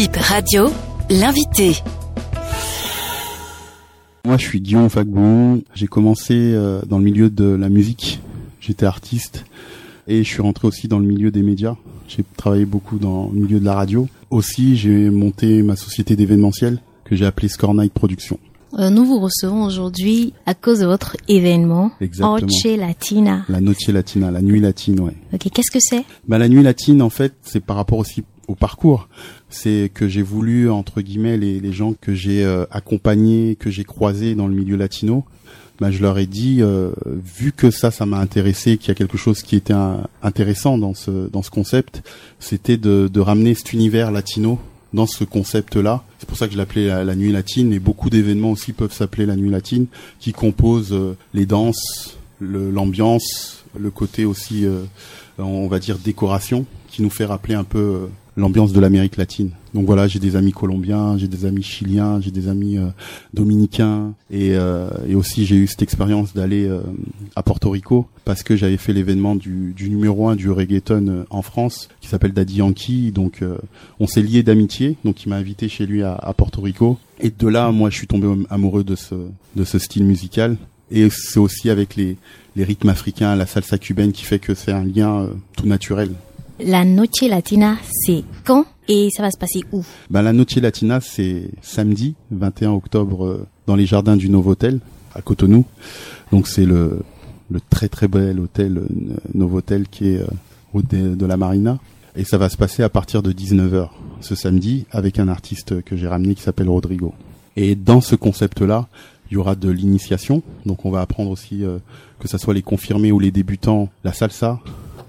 Bip Radio, l'invité. Moi, je suis Guillaume Fagbon. J'ai commencé euh, dans le milieu de la musique. J'étais artiste et je suis rentré aussi dans le milieu des médias. J'ai travaillé beaucoup dans le milieu de la radio. Aussi, j'ai monté ma société d'événementiel que j'ai appelée Score Night Production. Euh, nous vous recevons aujourd'hui à cause de votre événement Exactement. Noche Latina. La Noche Latina, la nuit latine, ouais. Ok, qu'est-ce que c'est? Bah, la nuit latine, en fait, c'est par rapport aussi au parcours. C'est que j'ai voulu, entre guillemets, les, gens que j'ai euh, accompagnés, que j'ai croisés dans le milieu latino, bah, je leur ai dit, euh, vu que ça, ça m'a intéressé, qu'il y a quelque chose qui était un- intéressant dans ce dans ce concept, c'était de, ramener cet univers latino dans ce concept-là. C'est pour ça que je l'appelais la, nuit latine. Et beaucoup d'événements aussi peuvent s'appeler la nuit latine, qui composent euh, les danses, l'ambiance, le, côté aussi, euh, on va dire décoration, qui nous fait rappeler un peu euh, l'ambiance de l'Amérique latine. Donc voilà, j'ai des amis colombiens, j'ai des amis chiliens, j'ai des amis euh, dominicains, et, euh, et aussi j'ai eu cette expérience d'aller euh, à Porto Rico parce que j'avais fait l'événement du, du numéro un du reggaeton euh, en France, qui s'appelle Daddy Yankee. Donc euh, on s'est lié d'amitié, donc il m'a invité chez lui à, à Porto Rico, et de là, moi, je suis tombé amoureux de ce de ce style musical. Et c'est aussi avec les, les rythmes africains, la salsa cubaine qui fait que c'est un lien tout naturel. La Noche Latina, c'est quand et ça va se passer où? Ben, la Noche Latina, c'est samedi 21 octobre euh, dans les jardins du Novotel à Cotonou. Donc c'est le, le très très bel hôtel euh, Novotel qui est euh, route de, la Marina. Et ça va se passer à partir de 19h ce samedi avec un artiste que j'ai ramené qui s'appelle Rodrigo. Et dans ce concept-là, il y aura de l'initiation. Donc on va apprendre aussi euh, que ça soit les confirmés ou les débutants, la salsa,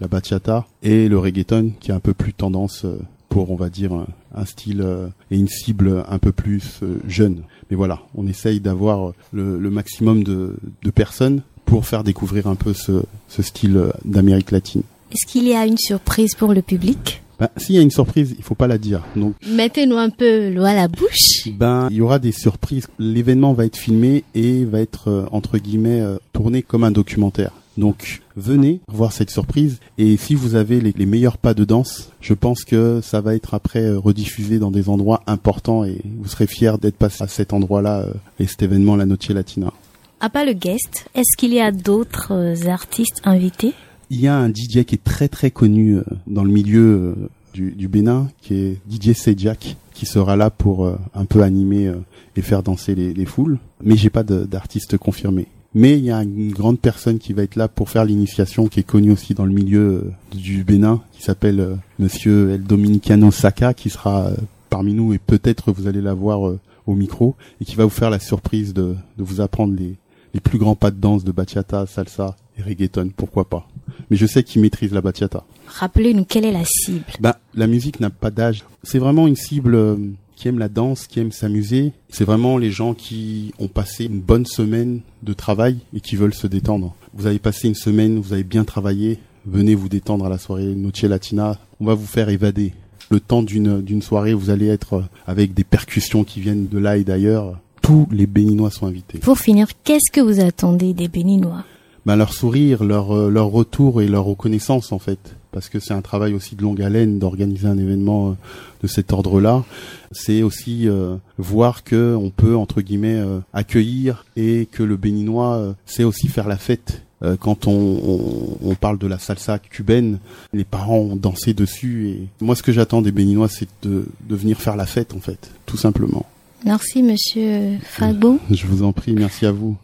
la bachata et le reggaeton qui est un peu plus tendance euh, pour on va dire un, un style euh, et une cible un peu plus euh, jeune. Mais voilà, on essaye d'avoir le, le maximum de, de personnes pour faire découvrir un peu ce, ce style d'Amérique latine. Est-ce qu'il y a une surprise pour le public? Ben, S'il y a une surprise, il faut pas la dire. Donc Mettez-nous un peu l'eau à la bouche. Ben, il y aura des surprises. L'événement va être filmé et va être euh, entre guillemets euh, tourné comme un documentaire. Donc, venez voir cette surprise et si vous avez les, les meilleurs pas de danse, je pense que ça va être après euh, rediffusé dans des endroits importants et vous serez fiers d'être passé à cet endroit-là euh, et cet événement la Noche Latina. À part le guest, est-ce qu'il y a d'autres euh, artistes invités? Il y a un DJ qui est très très connu dans le milieu du, du Bénin, qui est DJ Sejak, qui sera là pour un peu animer et faire danser les, les foules. Mais j'ai pas d'artiste confirmé. Mais il y a une grande personne qui va être là pour faire l'initiation, qui est connue aussi dans le milieu euh, du Bénin, qui s'appelle euh, Monsieur El Dominicano Saka, qui sera euh, parmi nous et peut-être vous allez la voir au micro et qui va vous faire la surprise de, de vous apprendre les, les plus grands pas de danse de bachata, salsa et reggaeton, pourquoi pas? Mais je sais qu'il maîtrise la bachata. Rappelez-nous quelle est la cible? Bah, la musique n'a pas d'âge. C'est vraiment une cible qui aime la danse, qui aime s'amuser. C'est vraiment les gens qui ont passé une bonne semaine de travail et qui veulent se détendre. Vous avez passé une semaine, vous avez bien travaillé. Venez vous détendre à la soirée Noche Latina. On va vous faire évader. Le temps d'une d'une soirée, vous allez être euh, avec des percussions qui viennent de là et d'ailleurs. Tous les Béninois sont invités. Pour finir, qu'est-ce que vous attendez des Béninois? Ben, leur sourire, leur euh, leur retour et leur reconnaissance en fait, parce que c'est un travail aussi de longue haleine d'organiser un événement euh, de cet ordre-là. C'est aussi euh, voir que on peut entre guillemets euh, accueillir et que le béninois euh, sait aussi faire la fête. Euh, quand on, on, on parle de la salsa cubaine, les parents ont dansé dessus et moi ce que j'attends des béninois c'est de, de venir faire la fête en fait, tout simplement. Merci, monsieur Fagbo. Je vous en prie, merci à vous.